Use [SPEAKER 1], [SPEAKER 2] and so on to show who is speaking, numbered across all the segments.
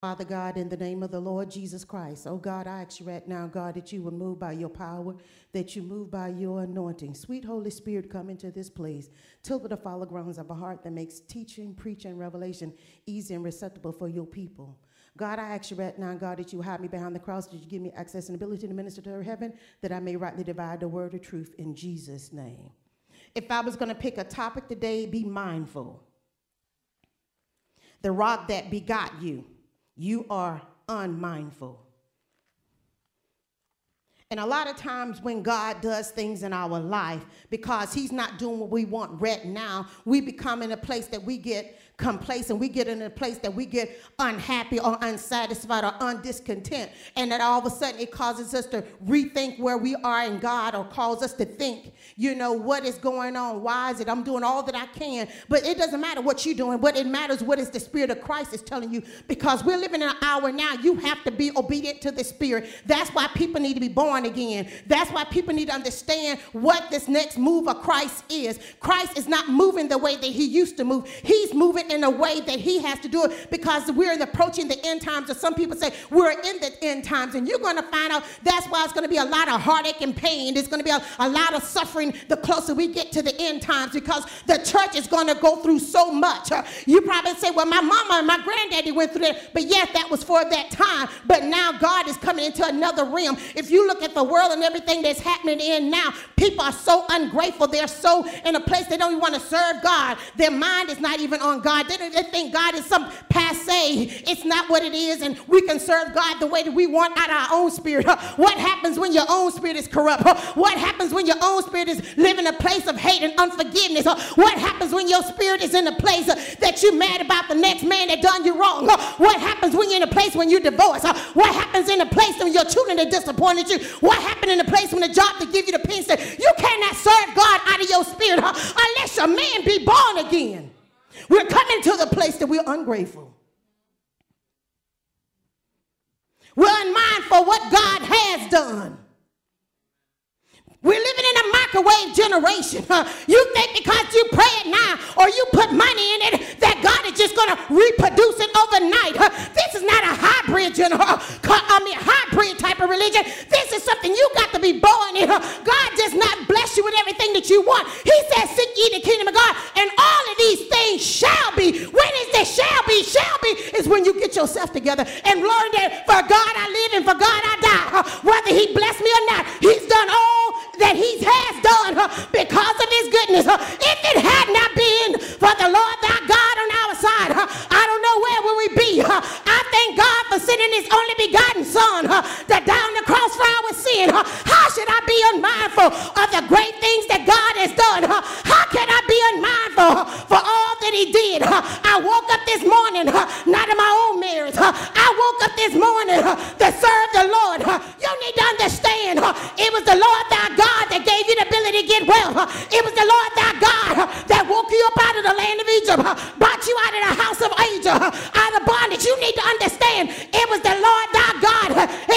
[SPEAKER 1] Father God, in the name of the Lord Jesus Christ, oh God, I ask you right now, God, that you would move by your power, that you move by your anointing. Sweet Holy Spirit, come into this place. Till the follow grounds of a heart that makes teaching, preaching, revelation easy and receptible for your people. God, I ask you right now, God, that you hide me behind the cross, that you give me access and ability to minister to heaven, that I may rightly divide the word of truth in Jesus' name. If I was going to pick a topic today, be mindful. The rock that begot you you are unmindful. And a lot of times when God does things in our life, because He's not doing what we want right now, we become in a place that we get complacent. We get in a place that we get unhappy or unsatisfied or undiscontent. And that all of a sudden it causes us to rethink where we are in God or calls us to think, you know, what is going on? Why is it? I'm doing all that I can. But it doesn't matter what you're doing, but it matters what is the Spirit of Christ is telling you because we're living in an hour now. You have to be obedient to the Spirit. That's why people need to be born again. That's why people need to understand what this next move of Christ is. Christ is not moving the way that he used to move. He's moving in a way that he has to do it because we're approaching the end times. Or some people say we're in the end times, and you're going to find out that's why it's going to be a lot of heartache and pain. There's going to be a, a lot of suffering the closer we get to the end times because the church is going to go through so much. Uh, you probably say, well, my mama and my granddaddy went through that, but yes, that was for that time. But now God is coming into another realm. If you look at the world and everything that's happening in now, people are so ungrateful. They're so in a place they don't even want to serve God. Their mind is not even on God. They, think God is some passe. It's not what it is, and we can serve God the way that we want out of our own spirit. What happens when your own spirit is corrupt? What happens when your own spirit is living a place of hate and unforgiveness? What happens when your spirit is in a place uh, that you're mad about the next man that done you wrong? What happens when you're in a place when you're divorced? What happens in a place when your children that disappointed you? What happened in a place when the job to give you the peace? You cannot serve God out of your spirit unless your man be born again. We're coming to the place that we're ungrateful. We're unmindful what God has done. We're living in a microwave generation. Huh? You think because you pray it now or you put money in it that God is just going to reproduce it overnight. Huh? This is not a hybrid, gener- I mean, hybrid type of religion. This is something you got to be born in. Huh? God does not bless you with everything that you want. He says, "Seek ye the kingdom of God, and all of these things shall be." When is the shall be? Shall be is when you get yourself together and learn that for God I live and for God I die. Whether He bless me or not, He's done all that he has done because of his goodness. If it had not been for the Lord thy God on our side, I don't know where would we be. I thank God for sending his only begotten son to on the cross for our sin. How should I be unmindful of the great things that God has done? How can I be unmindful for all that he did? I woke up this morning, not in my own merits. I woke up this morning to serve the Lord. You need to understand it was the Lord get well. It was the Lord thy God that woke you up out of the land of Egypt, brought you out of the house of Egypt, out of bondage. You need to understand it was the Lord thy God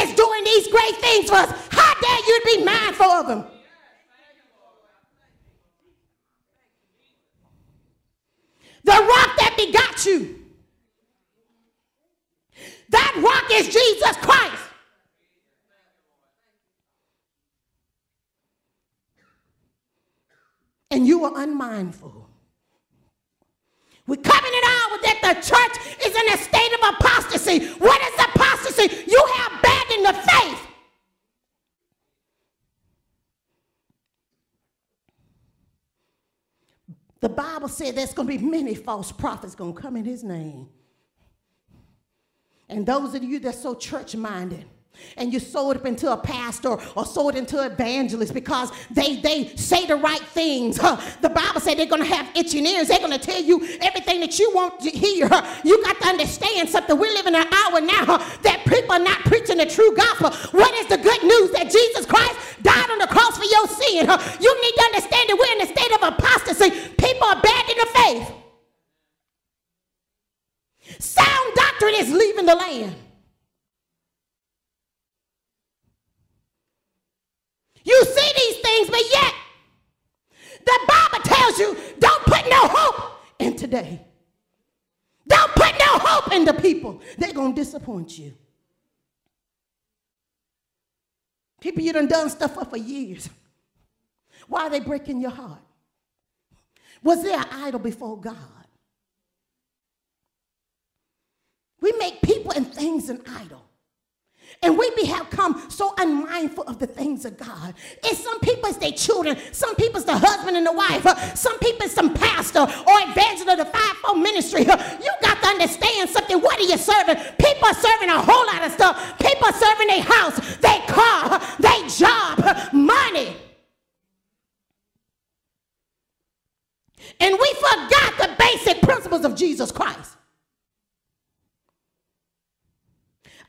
[SPEAKER 1] is doing these great things for us. How dare you be mindful of them? The rock that begot you. That rock is Jesus Christ. And you are unmindful. We're coming it out with that the church is in a state of apostasy. What is apostasy? You have abandoned the faith. The Bible said there's going to be many false prophets going to come in his name. And those of you that's so church minded, and you sow it up into a pastor or sow it into evangelist because they they say the right things. Huh? The Bible said they're going to have itching ears. They're going to tell you everything that you want to hear. You got to understand something. We're living in an hour now that people are not preaching the true gospel. What is the good news? That Jesus Christ died on the cross for your sin. You need to understand that we're in a state of apostasy. People abandon the faith. Sound doctrine is leaving the land. You see these things, but yet the Bible tells you don't put no hope in today. Don't put no hope in the people, they're going to disappoint you. People you done done stuff for for years. Why are they breaking your heart? Was there an idol before God? We make people and things an idol. And we have come so unmindful of the things of God. And some people it's their children, some people it's the husband and the wife, some people it's some pastor or evangelist of the fivefold ministry. You got to understand something. What are you serving? People are serving a whole lot of stuff. People are serving their house, their car, their job, money. And we forgot the basic principles of Jesus Christ.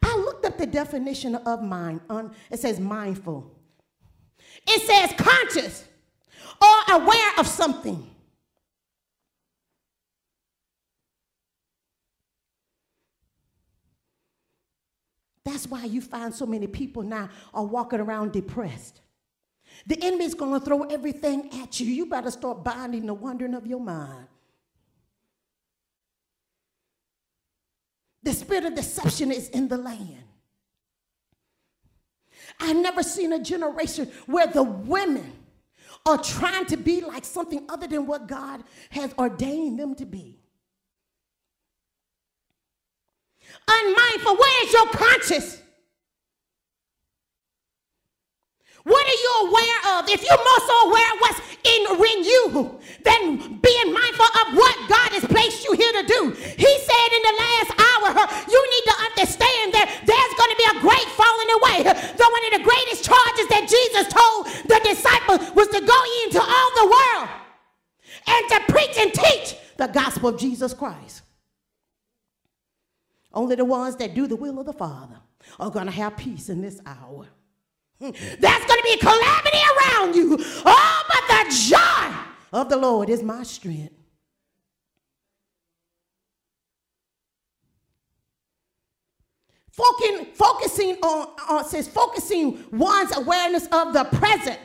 [SPEAKER 1] I looked up the definition of mind. it says mindful. It says conscious or aware of something. That's why you find so many people now are walking around depressed. The enemy's going to throw everything at you. You better start binding the wandering of your mind. The spirit of deception is in the land. I've never seen a generation where the women are trying to be like something other than what God has ordained them to be. Unmindful, where is your conscience? What are you aware of? If you're more so aware of what's in, you than being mindful of what God has placed you here to do. He said in the last hour, you need to understand that there's going to be a great falling away. The one of the greatest charges that Jesus told the disciples was to go into all the world and to preach and teach the gospel of Jesus Christ. Only the ones that do the will of the Father are going to have peace in this hour. Hmm. There's going to be calamity around you. Oh, but the joy of the Lord is my strength. Focusing, focusing on, on says focusing one's awareness of the present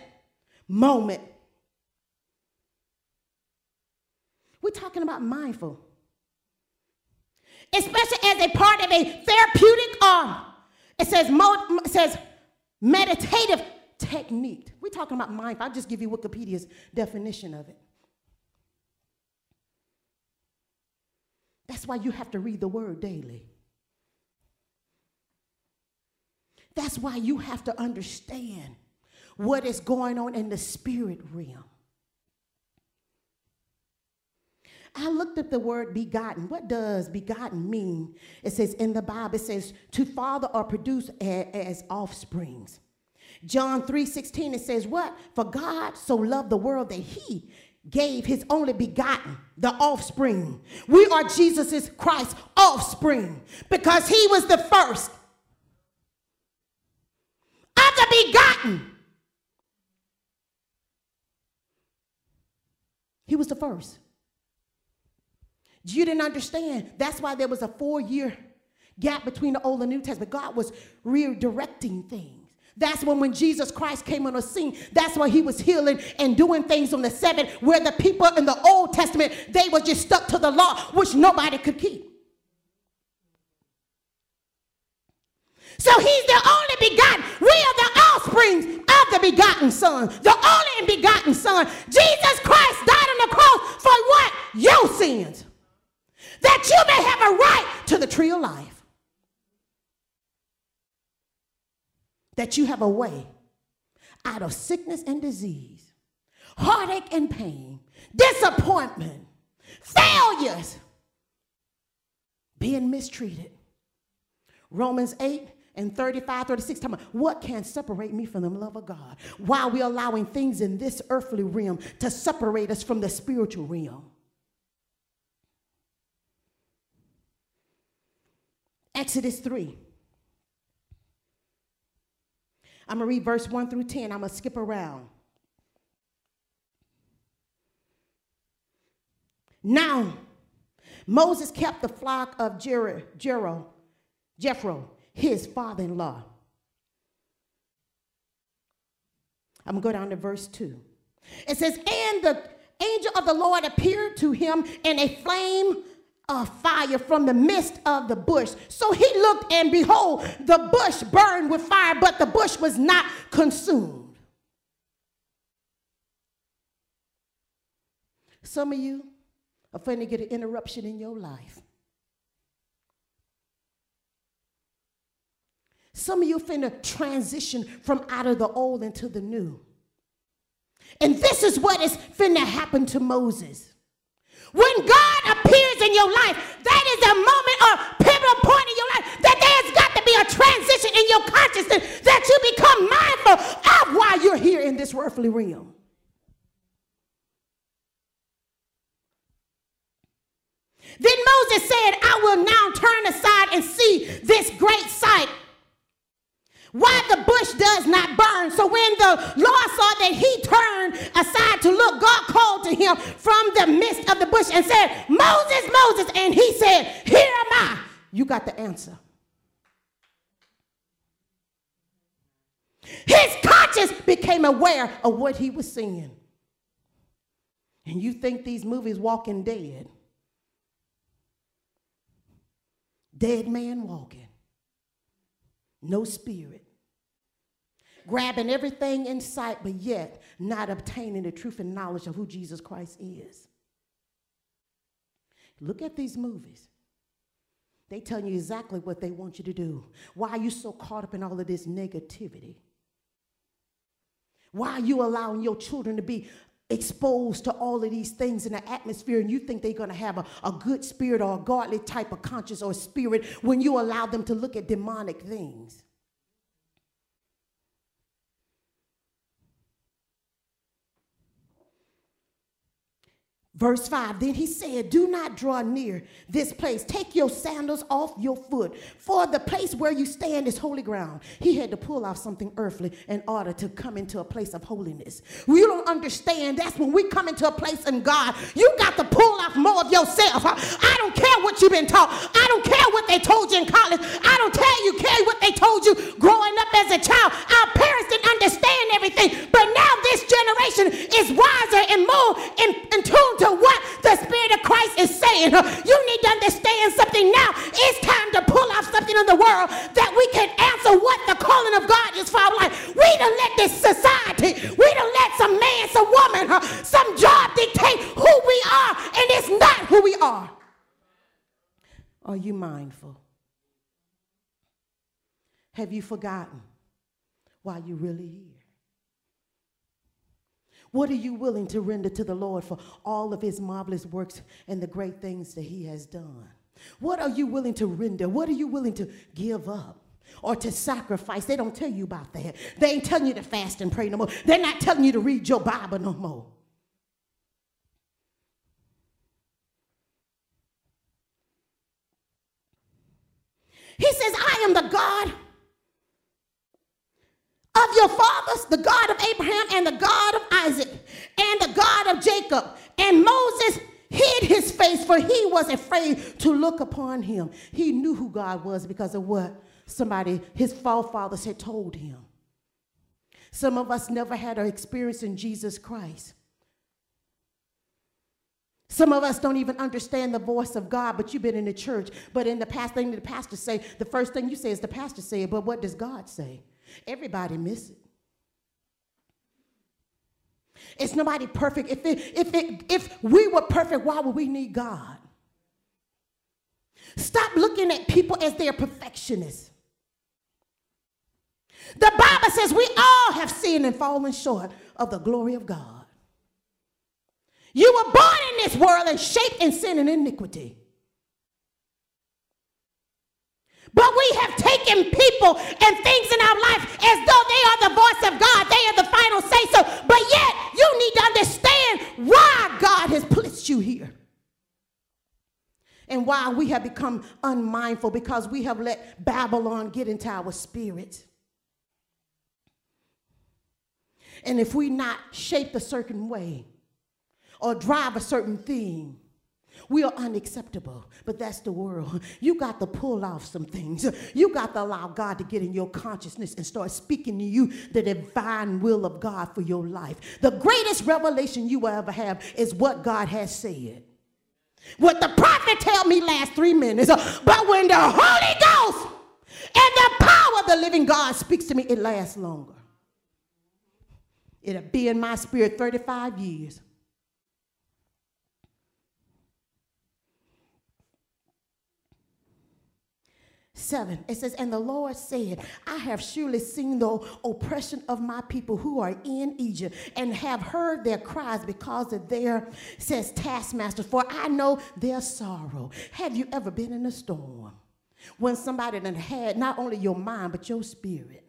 [SPEAKER 1] moment. We're talking about mindful, especially as a part of a therapeutic arm. It says, it says meditative technique. We're talking about mindful. I'll just give you Wikipedia's definition of it. That's why you have to read the word daily. That's why you have to understand what is going on in the spirit realm. I looked at the word begotten. What does begotten mean? It says in the Bible, it says to father or produce as offsprings. John 3 16, it says, What? For God so loved the world that he gave his only begotten, the offspring. We are Jesus' Christ's offspring because he was the first begotten. He was the first. You didn't understand. That's why there was a four year gap between the Old and New Testament. God was redirecting things. That's when when Jesus Christ came on the scene, that's why he was healing and doing things on the Sabbath where the people in the Old Testament, they were just stuck to the law, which nobody could keep. So he's the only begotten. We are the offsprings of the begotten Son, the only begotten Son. Jesus Christ died on the cross for what? Your sins that you may have a right to the tree of life. That you have a way out of sickness and disease, heartache and pain, disappointment, failures, being mistreated. Romans 8 and 35, 36, talking what can separate me from the love of God? Why are we're allowing things in this earthly realm to separate us from the spiritual realm. Exodus 3. I'm going to read verse 1 through 10. I'm going to skip around. Now, Moses kept the flock of Jero, Jero, Jethro, his father in law. I'm going to go down to verse 2. It says, And the angel of the Lord appeared to him in a flame of fire from the midst of the bush. So he looked, and behold, the bush burned with fire, but the bush was not consumed. Some of you are to get an interruption in your life. Some of you finna transition from out of the old into the new. And this is what is finna happen to Moses. When God appears in your life, that is a moment or pivotal point in your life that there's got to be a transition in your consciousness that you become mindful of why you're here in this earthly realm. Then Moses said, I will now turn aside and see this great sight why the bush does not burn. So when the Lord saw that he turned aside to look, God called to him from the midst of the bush and said, Moses, Moses. And he said, Here am I. You got the answer. His conscience became aware of what he was seeing. And you think these movies walking dead. Dead man walking no spirit. Grabbing everything in sight, but yet not obtaining the truth and knowledge of who Jesus Christ is. Look at these movies. They tell you exactly what they want you to do. Why are you so caught up in all of this negativity? Why are you allowing your children to be exposed to all of these things in the atmosphere and you think they're going to have a, a good spirit or a godly type of conscience or spirit when you allow them to look at demonic things. Verse 5 Then he said, Do not draw near this place. Take your sandals off your foot, for the place where you stand is holy ground. He had to pull off something earthly in order to come into a place of holiness. You don't understand. That's when we come into a place in God. You got to pull off more of yourself. I don't care what you've been taught. I don't care what they told you in college. I don't tell you care what they told you growing up as a child. Our parents didn't understand everything, but now this generation is wiser and more in, in tune to to what the Spirit of Christ is saying. You need to understand something now. It's time to pull off something in the world that we can answer what the calling of God is for our life. We don't let this society, we don't let some man, some woman, some job dictate who we are, and it's not who we are. Are you mindful? Have you forgotten why you're really here? What are you willing to render to the Lord for all of his marvelous works and the great things that he has done? What are you willing to render? What are you willing to give up? Or to sacrifice. They don't tell you about that. They ain't telling you to fast and pray no more. They're not telling you to read your Bible no more. He says, I am the God of your fathers, the God of Abraham and the God of Isaac and the God of Jacob. And Moses hid his face, for he was afraid to look upon him. He knew who God was because of what somebody, his forefathers, had told him. Some of us never had an experience in Jesus Christ. Some of us don't even understand the voice of God, but you've been in the church. But in the past thing the pastor say, the first thing you say is the pastor say it, but what does God say? Everybody miss it. It's nobody perfect. If, it, if, it, if we were perfect, why would we need God? Stop looking at people as their perfectionists. The Bible says we all have sinned and fallen short of the glory of God. You were born in this world and shaped in sin and iniquity. But we have taken people and things in our life as though they are the voice of God. They are the final say so. But yet, you need to understand why God has placed you here. And why we have become unmindful because we have let Babylon get into our spirit. And if we not shape a certain way or drive a certain thing, we are unacceptable, but that's the world. You got to pull off some things. You got to allow God to get in your consciousness and start speaking to you the divine will of God for your life. The greatest revelation you will ever have is what God has said. What the prophet tell me lasts three minutes, but when the Holy Ghost and the power of the living God speaks to me, it lasts longer. It'll be in my spirit 35 years. Seven, it says, And the Lord said, I have surely seen the oppression of my people who are in Egypt, and have heard their cries because of their, says taskmasters, for I know their sorrow. Have you ever been in a storm when somebody done had not only your mind, but your spirit?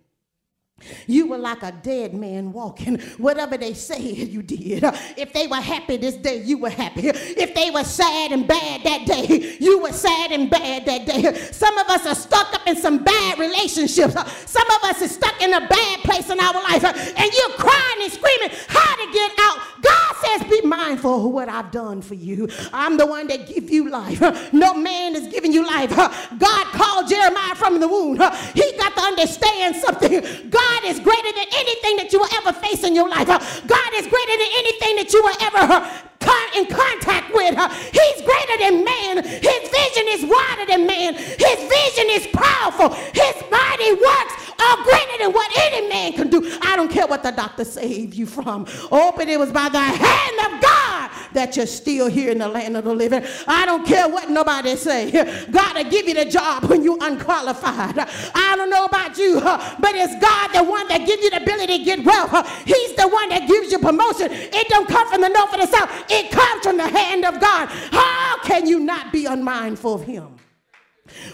[SPEAKER 1] You were like a dead man walking. Whatever they said, you did. If they were happy this day, you were happy. If they were sad and bad that day, you were sad and bad that day. Some of us are stuck up in some bad relationships. Some of us are stuck in a bad place in our life. And you're crying and screaming how to get out. God says, Be mindful of what I've done for you. I'm the one that give you life. No man is giving you life. God called Jeremiah from the womb. He got to understand something. God is greater than anything that you will ever face in your life. God is greater than anything that you will ever come in contact with. He's greater than man. His vision is wider than man. His vision is powerful. His mighty works are greater than what any man can do. I don't care what the doctor saved you from. Oh, but it was by the hand of God that you're still here in the land of the living. I don't care what nobody say. God will give you the job when you're unqualified. I don't know about you, but it's God the one that gives you the ability to get wealth. He's the one that gives you promotion. It don't come from the north or the south. It comes from the hand of God. How can you not be unmindful of him?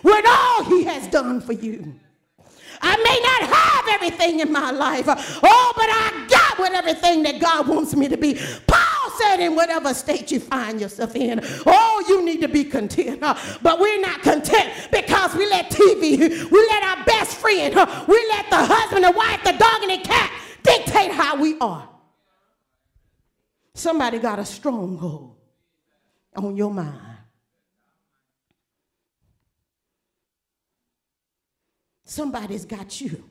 [SPEAKER 1] With all he has done for you. I may not have everything in my life. Oh, but I got with everything that God wants me to be. Paul said, in whatever state you find yourself in, oh, you need to be content. But we're not content because we let TV, we let our best friend, we let the husband, the wife, the dog, and the cat dictate how we are. Somebody got a stronghold on your mind. Somebody's got you.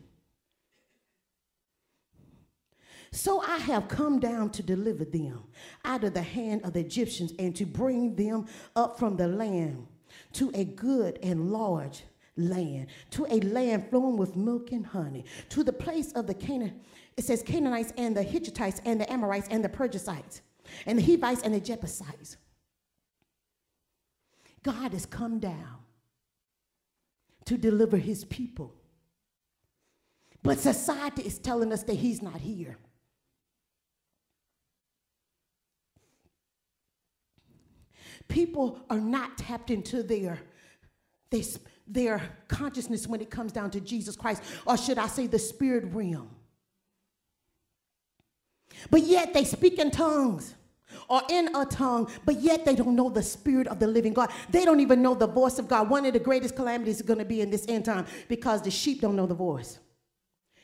[SPEAKER 1] So I have come down to deliver them out of the hand of the Egyptians and to bring them up from the land to a good and large land, to a land flowing with milk and honey, to the place of the Canaan. It says Canaanites and the Hittites and the Amorites and the Perizzites and the Hivites and the Jebusites. God has come down to deliver his people. But society is telling us that he's not here. People are not tapped into their, their, their consciousness when it comes down to Jesus Christ, or should I say the spirit realm. But yet they speak in tongues or in a tongue, but yet they don't know the spirit of the living God. They don't even know the voice of God. One of the greatest calamities is going to be in this end time because the sheep don't know the voice.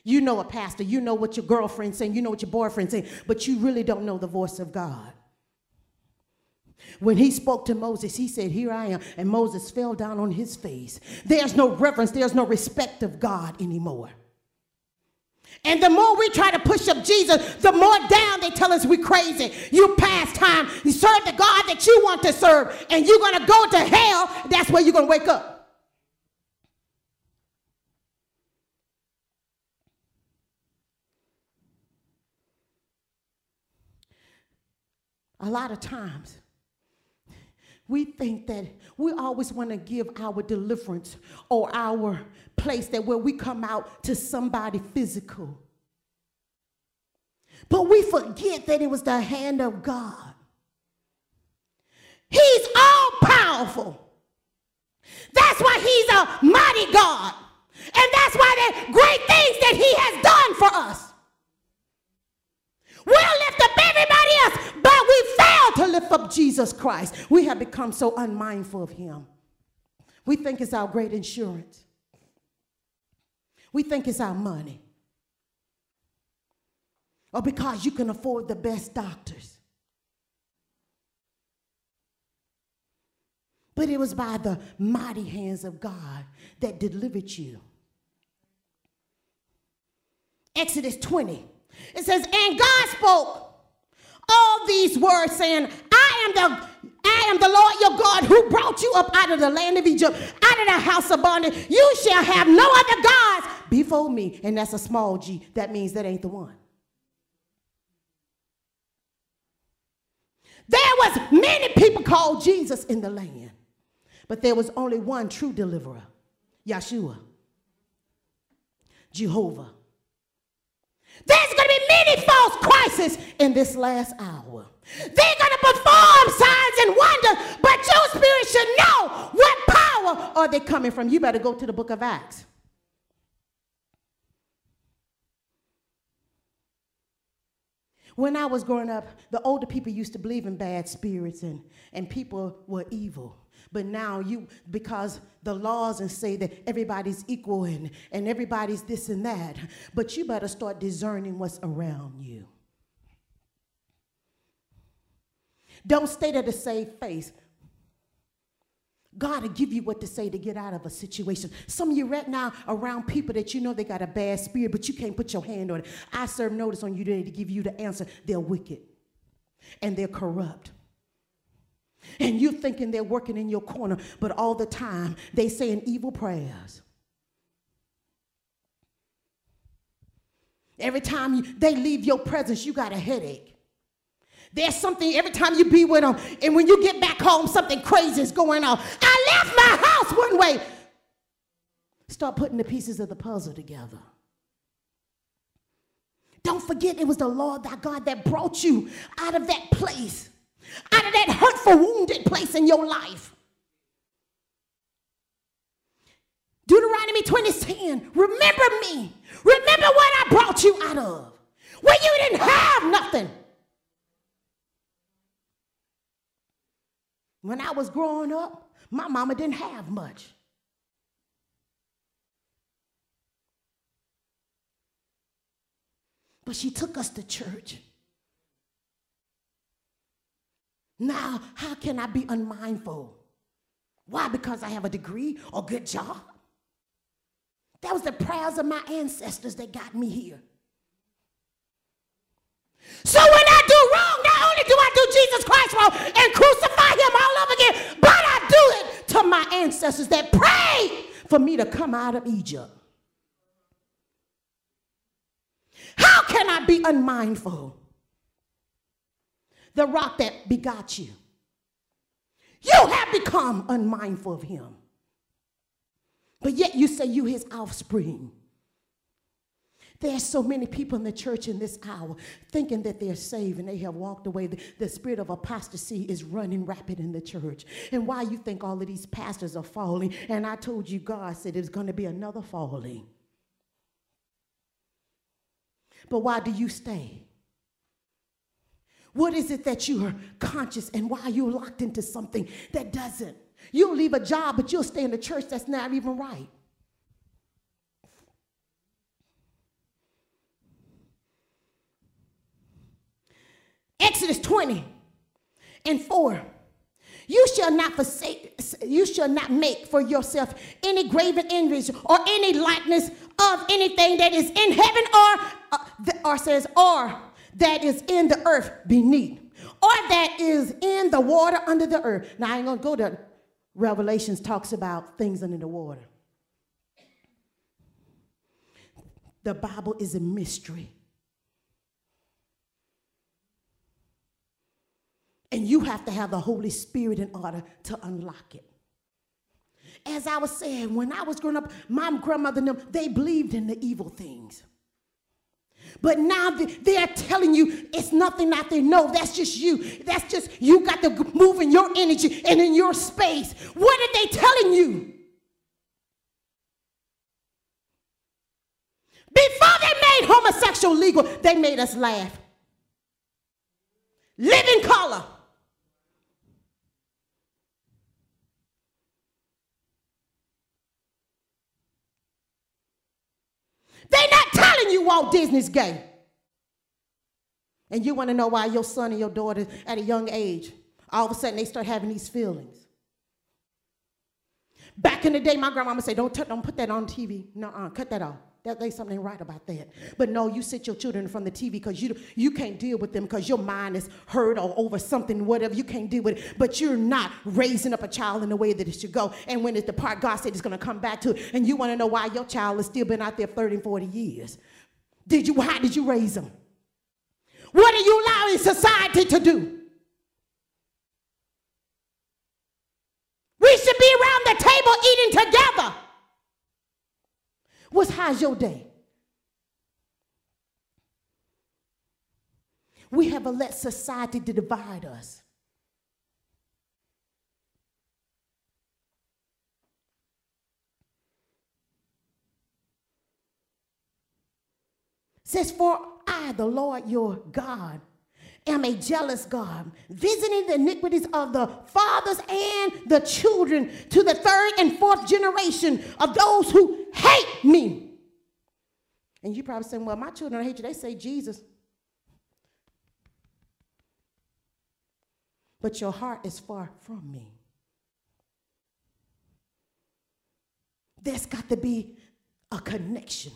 [SPEAKER 1] You know a pastor, you know what your girlfriend's saying, you know what your boyfriend's saying, but you really don't know the voice of God. When he spoke to Moses, he said, Here I am. And Moses fell down on his face. There's no reverence, there's no respect of God anymore. And the more we try to push up Jesus, the more down they tell us we're crazy. You pass time. You serve the God that you want to serve, and you're going to go to hell. That's where you're going to wake up. A lot of times, we think that we always want to give our deliverance or our place that where we come out to somebody physical. But we forget that it was the hand of God. He's all powerful. That's why he's a mighty God. And that's why the great things that he has done for us. We'll lift up everybody else, but we to lift up Jesus Christ. We have become so unmindful of him. We think it's our great insurance. We think it's our money. Or because you can afford the best doctors. But it was by the mighty hands of God that delivered you. Exodus 20. It says, And God spoke all these words saying, I am the I am the Lord your God who brought you up out of the land of Egypt, out of the house of bondage. You shall have no other gods before me. And that's a small g. That means that ain't the one. There was many people called Jesus in the land, but there was only one true deliverer, Yeshua, Jehovah. There's going to be many false Christs in this last hour. They're going to perform signs and wonders, but your spirit should know what power are they coming from. You better go to the book of Acts. When I was growing up, the older people used to believe in bad spirits and, and people were evil. But now you, because the laws and say that everybody's equal and, and everybody's this and that, but you better start discerning what's around you. Don't stay there to save face. God will give you what to say to get out of a situation. Some of you right now around people that you know they got a bad spirit, but you can't put your hand on it. I serve notice on you today to give you the answer. They're wicked and they're corrupt. And you're thinking they're working in your corner, but all the time they saying evil prayers. Every time you, they leave your presence, you got a headache. There's something every time you be with them, and when you get back home, something crazy is going on. I left my house one way. Start putting the pieces of the puzzle together. Don't forget it was the Lord thy God that brought you out of that place, out of that hurtful, wounded place in your life. Deuteronomy 20 10. Remember me. Remember what I brought you out of. When you didn't have nothing. When I was growing up, my mama didn't have much. But she took us to church. Now, how can I be unmindful? Why? Because I have a degree or good job? That was the prayers of my ancestors that got me here. So when Jesus Christ wrong and crucify him all over again, but I do it to my ancestors that prayed for me to come out of Egypt. How can I be unmindful? The rock that begot you. You have become unmindful of him. But yet you say you his offspring. There's so many people in the church in this hour thinking that they're saved and they have walked away. The, the, spirit of apostasy is running rapid in the church. And why you think all of these pastors are falling? And I told you, God said it's going to be another falling. But why do you stay? What is it that you are conscious and why you're locked into something that doesn't? You'll leave a job, but you'll stay in the church that's not even right. Exodus 20 and 4. You shall not forsake, you shall not make for yourself any graven image or any likeness of anything that is in heaven or, uh, or says, or that is in the earth beneath, or that is in the water under the earth. Now I ain't gonna go to Revelations talks about things under the water. The Bible is a mystery. And you have to have the Holy Spirit in order to unlock it. As I was saying, when I was growing up, my grandmother and them, they believed in the evil things. But now they're telling you it's nothing out there. No, that's just you. That's just you got to move in your energy and in your space. What are they telling you? Before they made homosexual legal, they made us laugh. Living color. They're not telling you Walt Disney's gay. And you want to know why your son and your daughter at a young age, all of a sudden they start having these feelings. Back in the day, my grandmama said, don't, don't put that on TV. No, cut that off. That there's something right about that. But no, you sit your children of the TV because you you can't deal with them because your mind is hurt or over something, whatever. You can't deal with it. But you're not raising up a child in the way that it should go. And when it's the part God said it's going to come back to it, and you want to know why your child has still been out there 30 and 40 years. Did you? How did you raise them? What are you allowing society to do? We should be around the table eating together. What's how's your day? We have let society to divide us. Says, For I, the Lord your God, am a jealous God, visiting the iniquities of the fathers and the children to the third and fourth generation of those who hate me. And you probably saying, Well, my children hate you. They say Jesus. But your heart is far from me. There's got to be a connection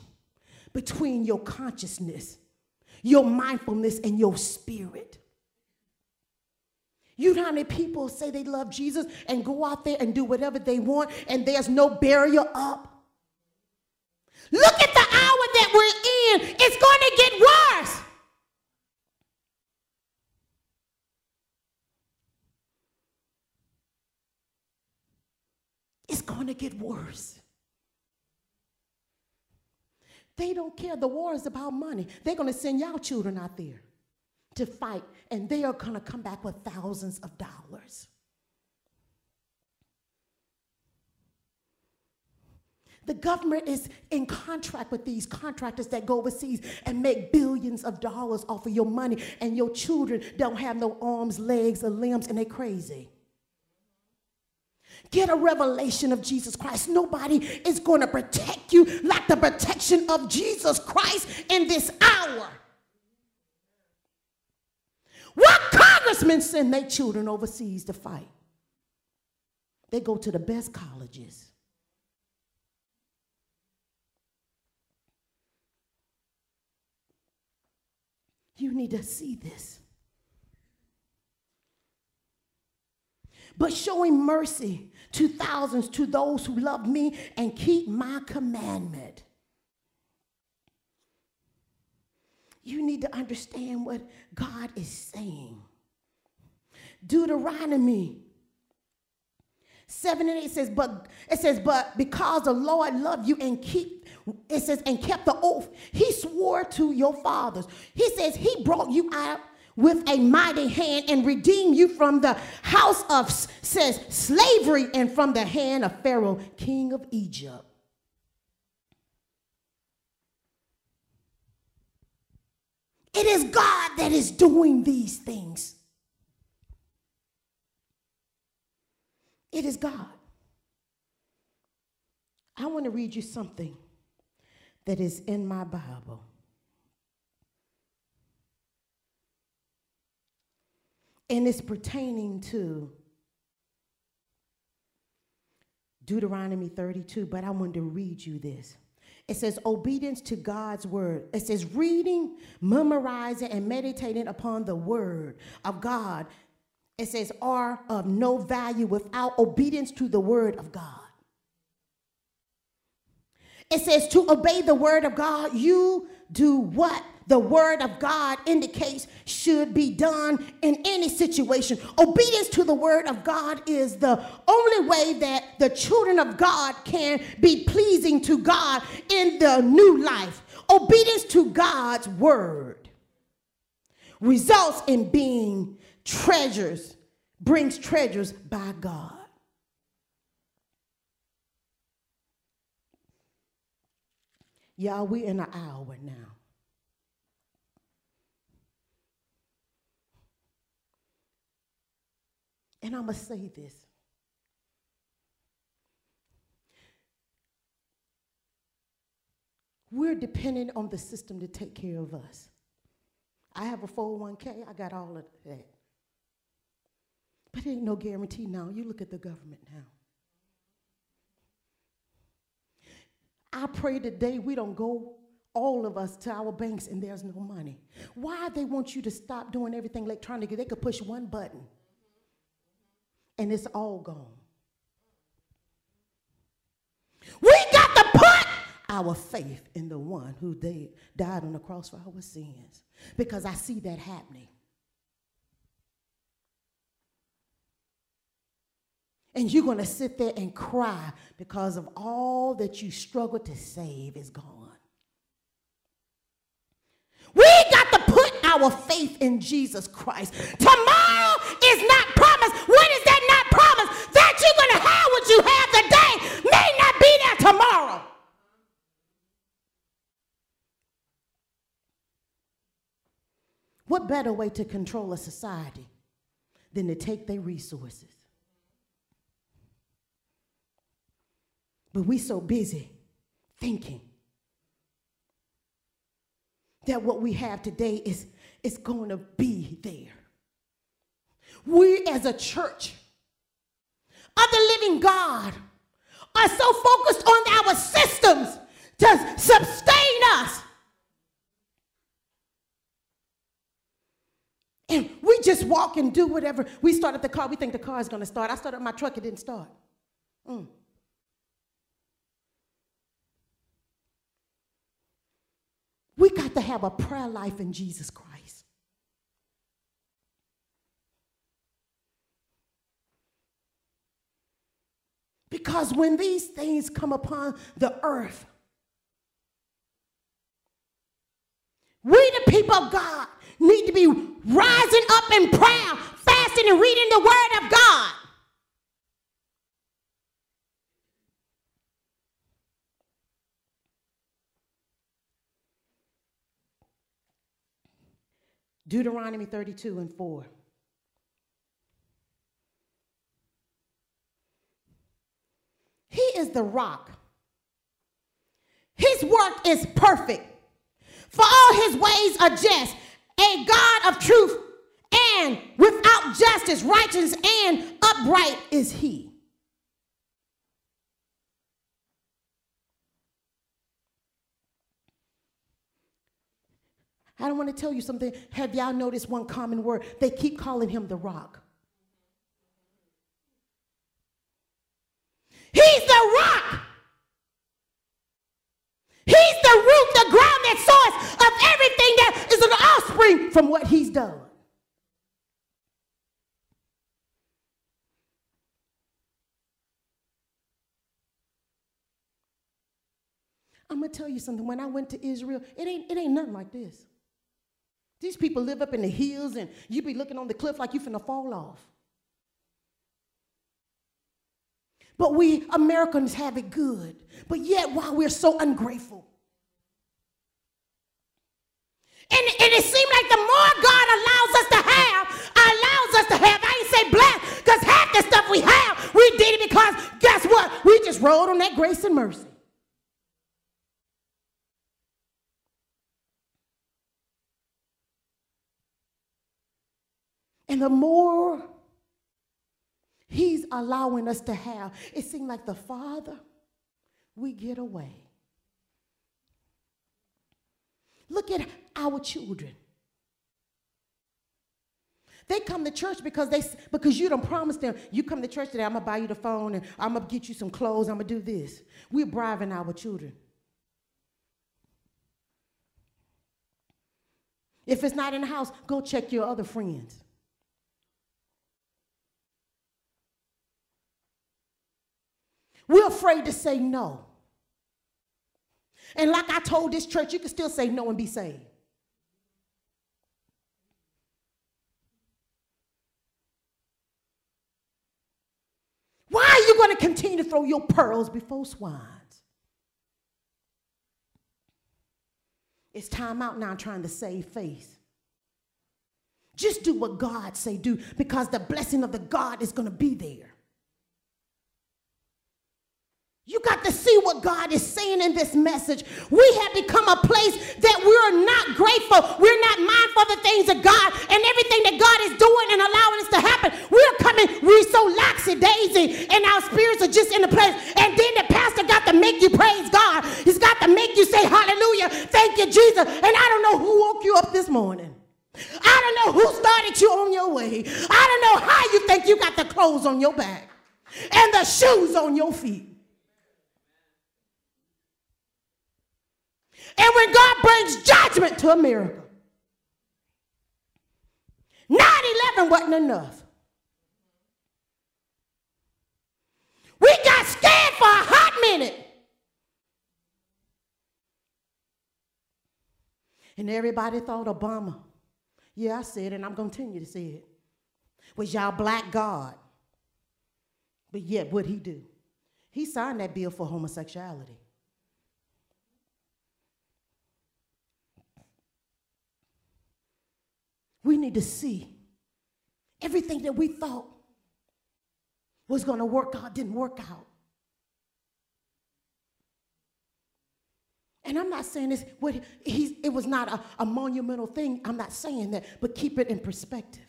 [SPEAKER 1] between your consciousness your mindfulness, and your spirit. You know how many people say they love Jesus and go out there and do whatever they want, and there's no barrier up? Look at the hour that we're in. It's going to get worse. It's going to get worse. They don't care. The war is about money. They're going to send y'all children out there to fight, and they are going to come back with thousands of dollars. The government is in contract with these contractors that go overseas and make billions of dollars off of your money, and your children don't have no arms, legs, or limbs, and they're crazy. Get a revelation of Jesus Christ. Nobody is going to protect you like the protection of Jesus Christ in this hour. What congressmen send their children overseas to fight? They go to the best colleges. You need to see this. but showing mercy to thousands to those who love me and keep my commandment. You need to understand what God is saying. Deuteronomy 7 and 8 says, but it says, but because the Lord loved you and keep it says, and kept the oath, he swore to your fathers. He says he brought you out with a mighty hand and redeem you from the house of says slavery and from the hand of Pharaoh, king of Egypt. It is God that is doing these things. It is God. I want to read you something that is in my Bible. And it's pertaining to Deuteronomy 32, but I wanted to read you this. It says, obedience to God's word. It says, reading, memorizing, and meditating upon the word of God. It says, are of no value without obedience to the word of God. It says, to obey the word of God, you do what? The word of God indicates should be done in any situation. Obedience to the word of God is the only way that the children of God can be pleasing to God in the new life. Obedience to God's word results in being treasures, brings treasures by God. Y'all, we in an hour now. And I'm going to say this. We're dependent on the system to take care of us. I have a 401k, I got all of that. But ain't no guarantee now. You look at the government now. I pray today we don't go all of us to our banks and there's no money. Why they want you to stop doing everything electronically? They could push one button and it's all gone. We got to put our faith in the one who died on the cross for our sins because I see that happening. And you're going to sit there and cry because of all that you struggled to save is gone. We got to put our faith in Jesus Christ. Tomorrow is not is that? That you're going to have what you have today may not be there tomorrow. What better way to control a society than to take their resources? But we so busy thinking that what we have today is, is going to be there. We as a church of the living God are so focused on our systems to sustain us. And we just walk and do whatever. We start up the car, we think the car is going to start. I started my truck, it didn't start. Mm. We got to have a prayer life in Jesus Christ. Because when these things come upon the earth, we, the people of God, need to be rising up in prayer, fasting, and reading the Word of God. Deuteronomy 32 and 4. He is the rock. His work is perfect. For all his ways are just, a God of truth, and without justice, righteous, and upright is he. I don't want to tell you something. Have y'all noticed one common word? They keep calling him the rock. He's the rock. He's the root, the grounded source of everything that is an offspring from what he's done. I'm gonna tell you something. When I went to Israel, it ain't, it ain't nothing like this. These people live up in the hills and you be looking on the cliff like you finna fall off. But we Americans have it good. But yet, why we're so ungrateful. And, and it seems like the more God allows us to have, allows us to have, I ain't say blessed, because half the stuff we have, we did it because guess what? We just rode on that grace and mercy. And the more allowing us to have, it seems like the farther we get away. Look at our children. They come to church because they because you don't promise them, you come to church today, I'm gonna buy you the phone and I'm gonna get you some clothes, I'm gonna do this. We're bribing our children. If it's not in the house, go check your other friends. We're afraid to say no. And like I told this church, you can still say no and be saved. Why are you going to continue to throw your pearls before swines? It's time out now trying to save face. Just do what God say do because the blessing of the God is going to be there. You got to see what God is saying in this message. We have become a place that we're not grateful. We're not mindful of the things of God and everything that God is doing and allowing us to happen. We're coming, we're so laxy daisy, and our spirits are just in the place. And then the pastor got to make you praise God. He's got to make you say hallelujah. Thank you, Jesus. And I don't know who woke you up this morning. I don't know who started you on your way. I don't know how you think you got the clothes on your back and the shoes on your feet. And when God brings judgment to America, 9 11 wasn't enough. We got scared for a hot minute. And everybody thought Obama, yeah, I said and I'm going to continue to say it, was y'all black God. But yet, what'd he do? He signed that bill for homosexuality. We need to see everything that we thought was going to work out didn't work out. And I'm not saying this, what he's, it was not a, a monumental thing. I'm not saying that, but keep it in perspective.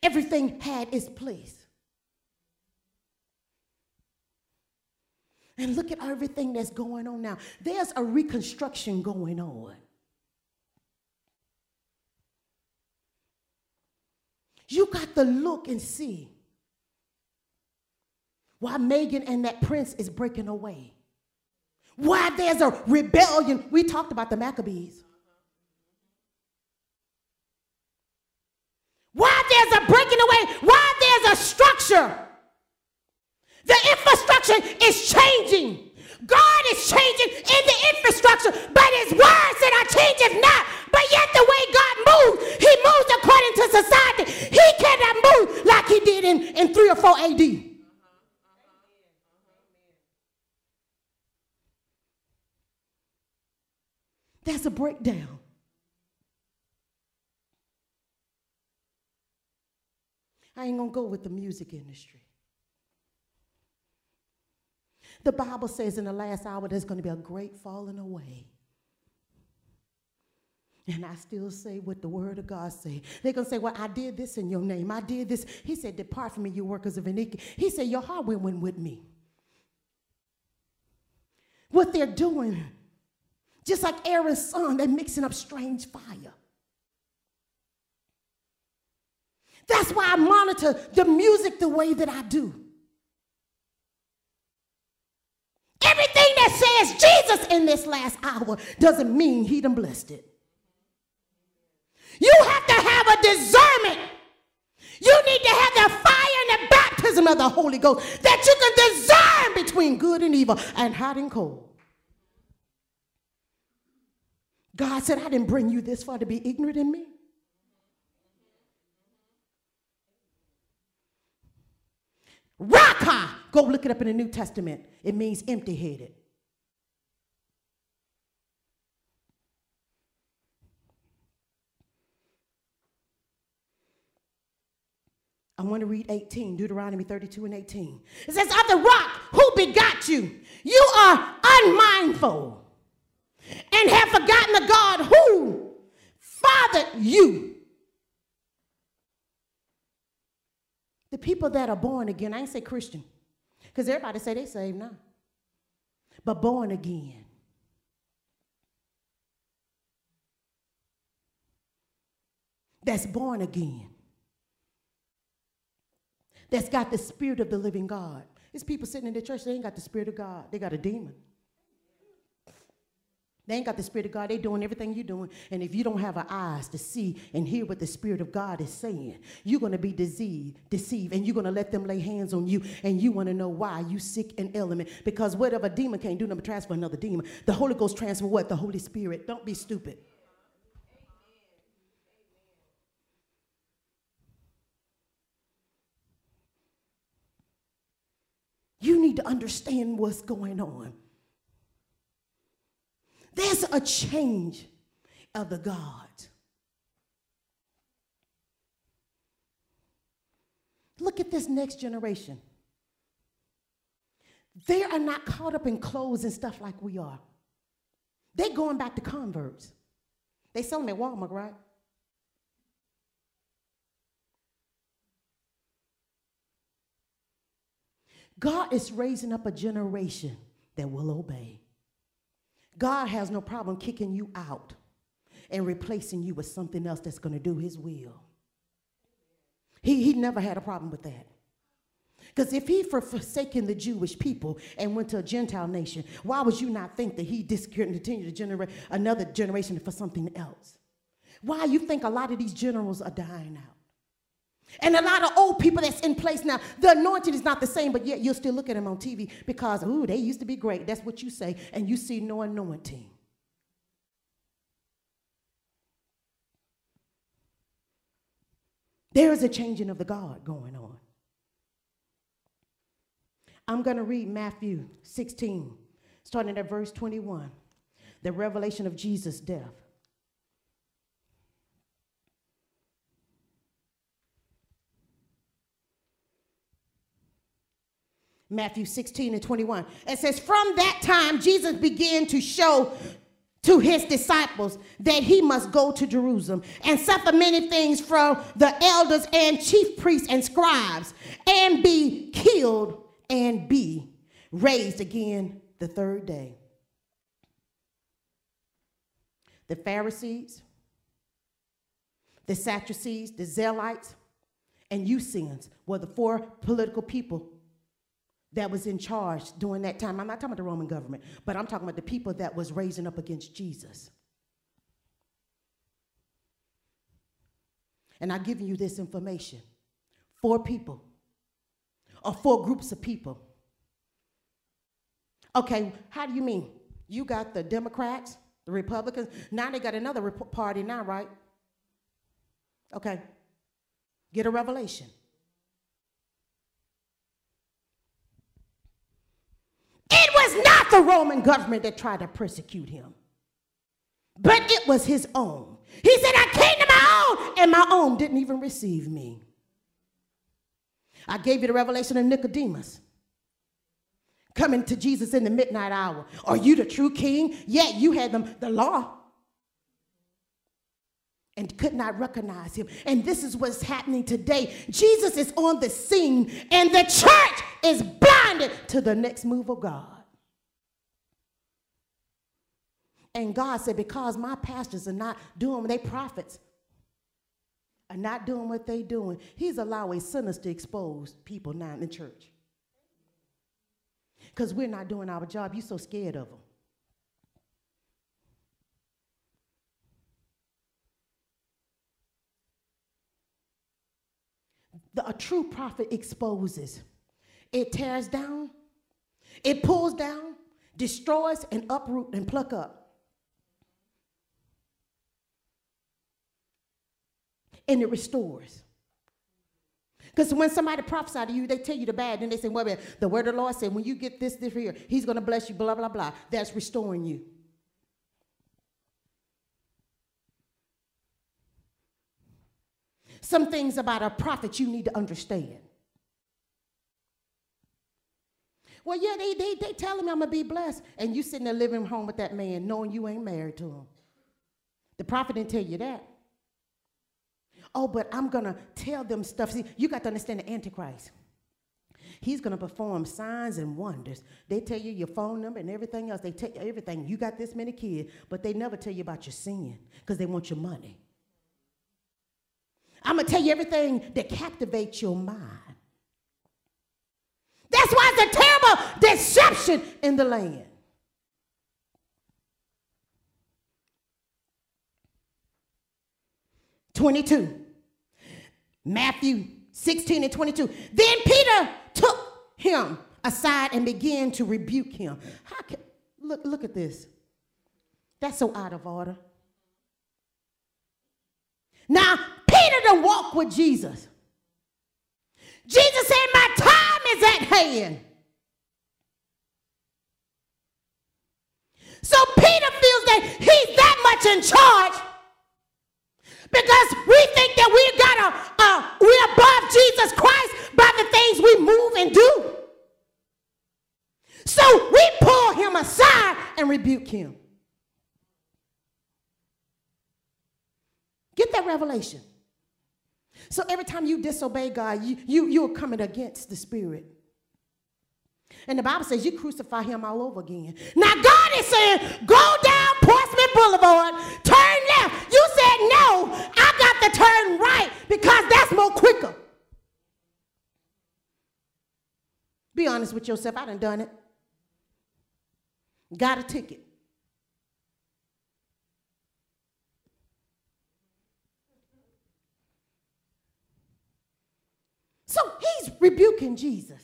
[SPEAKER 1] Everything had its place. And look at everything that's going on now. There's a reconstruction going on. You got to look and see why Meghan and that prince is breaking away. Why there's a rebellion. We talked about the Maccabees. Why there's a breaking away. Why there's a structure. The infrastructure is changing. God is changing in the infrastructure, but his word said, I change it not. In 3 or 4 AD. That's a breakdown. I ain't gonna go with the music industry. The Bible says in the last hour there's to be a great falling away. And I still say what the word of God say. They're going to say, well, I did this in your name. I did this. He said, depart from me, you workers of iniquity. He said, your heart went with me. What they're doing, just like Aaron's son, they're mixing up strange fire. That's why I monitor the music the way that I do. Everything that says Jesus in this last hour doesn't mean he done blessed it. You have to have a discernment. You need to have the fire and the baptism of the Holy Ghost that you can discern between good and evil and hot and cold. God said, I didn't bring you this far to be ignorant in me. Raca. Go look it up in the New Testament. It means empty headed. I want to read 18, Deuteronomy 32 and 18. It says, Of the rock who begot you, you are unmindful and have forgotten the God who fathered you. The people that are born again, I ain't say Christian, because everybody say they saved now. But born again. That's born again. That's got the spirit of the living God. There's people sitting in the church, they ain't got the spirit of God. They got a demon. They ain't got the Spirit of God. They doing everything you're doing. And if you don't have eyes to see and hear what the Spirit of God is saying, you're going to be deceived, deceived, and you're going to let them lay hands on you. And you want to know why you sick and element. Because whatever demon can't do, number transfer another demon. The Holy Ghost transfer what? The Holy Spirit. Don't be stupid. You need to understand what's going on. There's a change of the God. Look at this next generation. They are not caught up in clothes and stuff like we are. They're going back to Converse. They sell them at Walmart, right? God is raising up a generation that will obey. God has no problem kicking you out and replacing you with something else that's going to do his will. He, he never had a problem with that. Because if he for forsaken the Jewish people and went to a Gentile nation, why would you not think that he continue to generate another generation for something else? Why you think a lot of these generals are dying out? And a lot of old people that's in place now, the anointing is not the same, but yet you'll still look at them on TV because, ooh, they used to be great. That's what you say, and you see no anointing. There is a changing of the guard going on. I'm going to read Matthew 16, starting at verse 21, the revelation of Jesus' death. Matthew 16 and 21. It says, From that time, Jesus began to show to his disciples that he must go to Jerusalem and suffer many things from the elders and chief priests and scribes and be killed and be raised again the third day. The Pharisees, the Sadducees, the Zealots, and Essenes were the four political people that was in charge during that time. I'm not talking about the Roman government, but I'm talking about the people that was raising up against Jesus. And I'm giving you this information. Four people, or four groups of people. Okay, how do you mean? You got the Democrats, the Republicans. Now they got another party now, right? Okay. Get a revelation. It was not the Roman government that tried to persecute him, but it was his own. He said, I came to my own, and my own didn't even receive me. I gave you the revelation of Nicodemus coming to Jesus in the midnight hour. Are you the true king? Yet you had them, the law and could not recognize him. And this is what's happening today. Jesus is on the scene, and the church is blinded to the next move of God. And God said, Because my pastors are not doing they prophets are not doing what they doing, He's allowing sinners to expose people now in the church. Because we're not doing our job. You're so scared of them. the, a true prophet exposes. It tears down, it pulls down, destroys, and uproot and pluck up. And it restores. Because when somebody prophesies to you, they tell you the bad, then they say, well, the word of the Lord said, when you get this, this here, he's going to bless you, blah, blah, blah. That's restoring you. some things about a prophet you need to understand. Well, yeah, they, they, they telling me I'm going to be blessed. And you sitting there living home with that man knowing you ain't married to him. The prophet didn't tell you that. Oh, but I'm going to tell them stuff. See, you got to understand the Antichrist. He's going to perform signs and wonders. They tell you your phone number and everything else. They tell you everything. You got this many kids, but they never tell you about your sin because they want your money. I'm going to tell you everything that captivates your mind. That's why it's a terrible deception in the land. Twenty-two. Matthew 16 and 22. Then Peter took him aside and began to rebuke him. How can, look, look at this. That's so out of order. Now, Peter to walk with Jesus. Jesus said, My time is at hand. So Peter feels that he's that much in charge because we think that we got a, uh, we're above Jesus Christ by the things we move and do. So we pull him aside and rebuke him. Get that revelation. So every time you disobey God, you, you, you're coming against the Spirit. And the Bible says you crucify him all over again. Now God is saying, go down Portsmouth Boulevard, turn left. Said no, I got to turn right because that's more quicker. Be honest with yourself. I done done it. Got a ticket. So he's rebuking Jesus.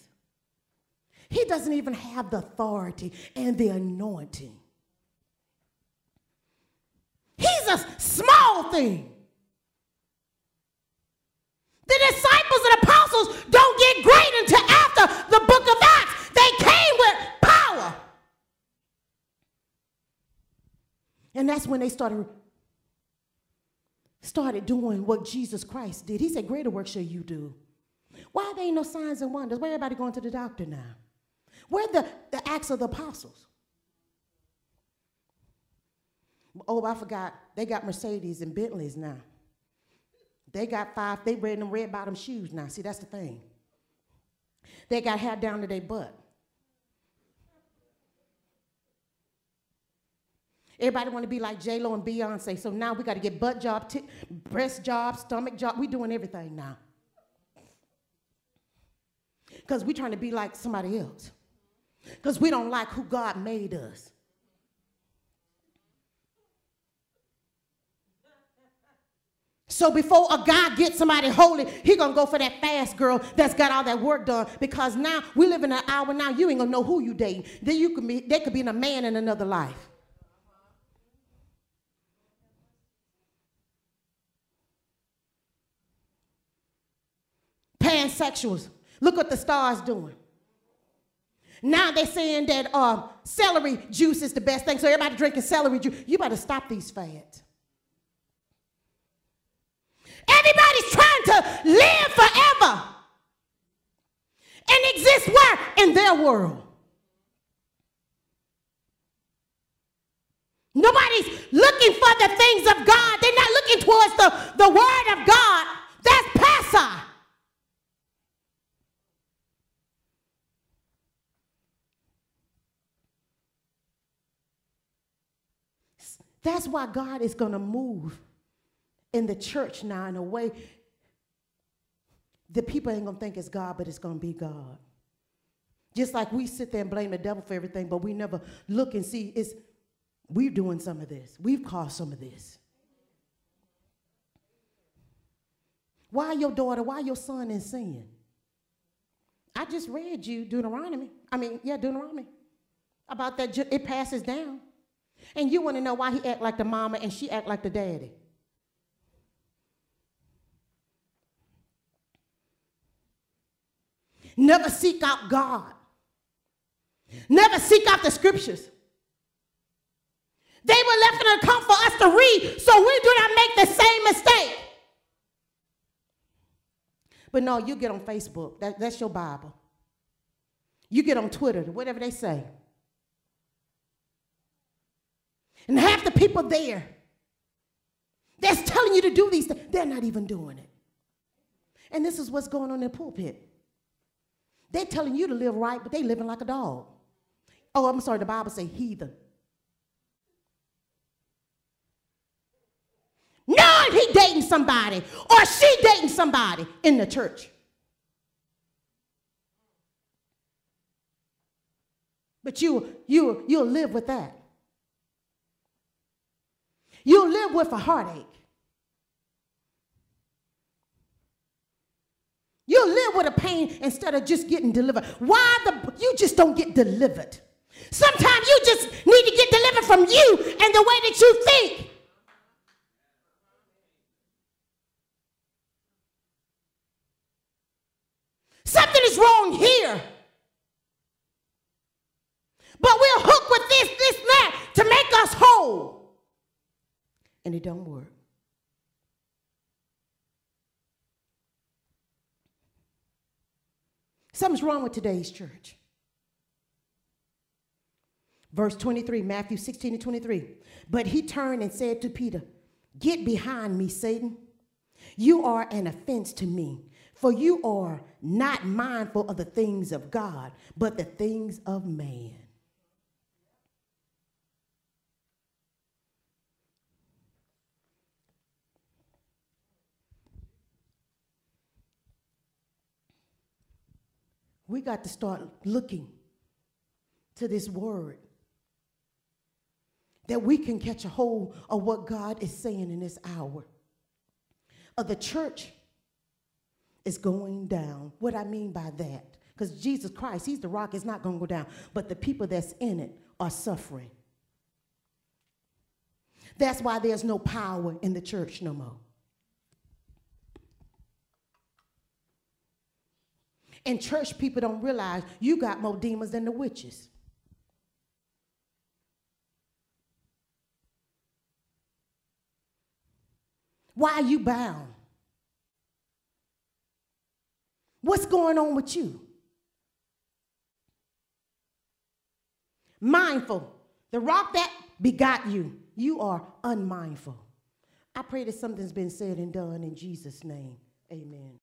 [SPEAKER 1] He doesn't even have the authority and the anointing. Small thing. The disciples and apostles don't get great until after the book of Acts. They came with power. And that's when they started started doing what Jesus Christ did. He said, Greater work shall you do. Why there ain't no signs and wonders? Why everybody going to the doctor now? Where the, the Acts of the Apostles? Oh, I forgot. They got Mercedes and Bentleys now. They got five, they wearing them red bottom shoes now. See, that's the thing. They got hair down to their butt. Everybody want to be like J Lo and Beyonce, so now we got to get butt job, t- breast job, stomach job. We doing everything now because we're trying to be like somebody else because we don't like who God made us. So before a guy gets somebody holy, he gonna go for that fast girl that's got all that work done. Because now we live in an hour now, you ain't gonna know who you dating. Then you could be, they could be in a man in another life. Pansexuals. Look what the stars doing. Now they're saying that uh, celery juice is the best thing, so everybody drinking celery juice. You better stop these fads. Everybody's trying to live forever and exist where? In their world. Nobody's looking for the things of God. They're not looking towards the, the word of God. That's passive. That's why God is going to move in the church now in a way the people ain't to think it's God, but it's to be God. Just like we sit there and blame the devil for everything, but we never look and see it's we're doing some of this. We've caused some of this. Why your daughter, why your son in sin? I just read you Deuteronomy. I mean, yeah, Deuteronomy. About that, it passes down. And you want to know why he act like the mama and she act like the daddy. Never seek out God. Never seek out the scriptures. They were left in a account for us to read so we do not make the same mistake. But no, you get on Facebook. That, that's your Bible. You get on Twitter, whatever they say. And half the people there that's telling you to do these things, they're not even doing it. And this is what's going on in the pulpit. They're telling you to live right, but they living like a dog. Oh, I'm sorry, the Bible say heathen. No, he dating somebody or she dating somebody in the church. But you you you'll live with that. You'll live with a heartache. You'll live with a pain instead of just getting delivered. Why the you just don't get delivered? Sometimes you just need to get delivered from you and the way that you think. Something is wrong here. But we'll hook with this, this, that to make us whole and it don't work. Something's wrong with today's church. Verse 23, Matthew 16 and 23. But he turned and said to Peter, Get behind me, Satan. You are an offense to me, for you are not mindful of the things of God, but the things of man. We got to start looking to this word that we can catch a hold of what God is saying in this hour. Of the church is going down. What I mean by that, because Jesus Christ, He's the rock, is not going to go down, but the people that's in it are suffering. That's why there's no power in the church no more. And church people don't realize you got more demons than the witches. Why are you bound? What's going on with you? Mindful. The rock that begot you, you are unmindful. I pray that something's been said and done in Jesus' name. Amen.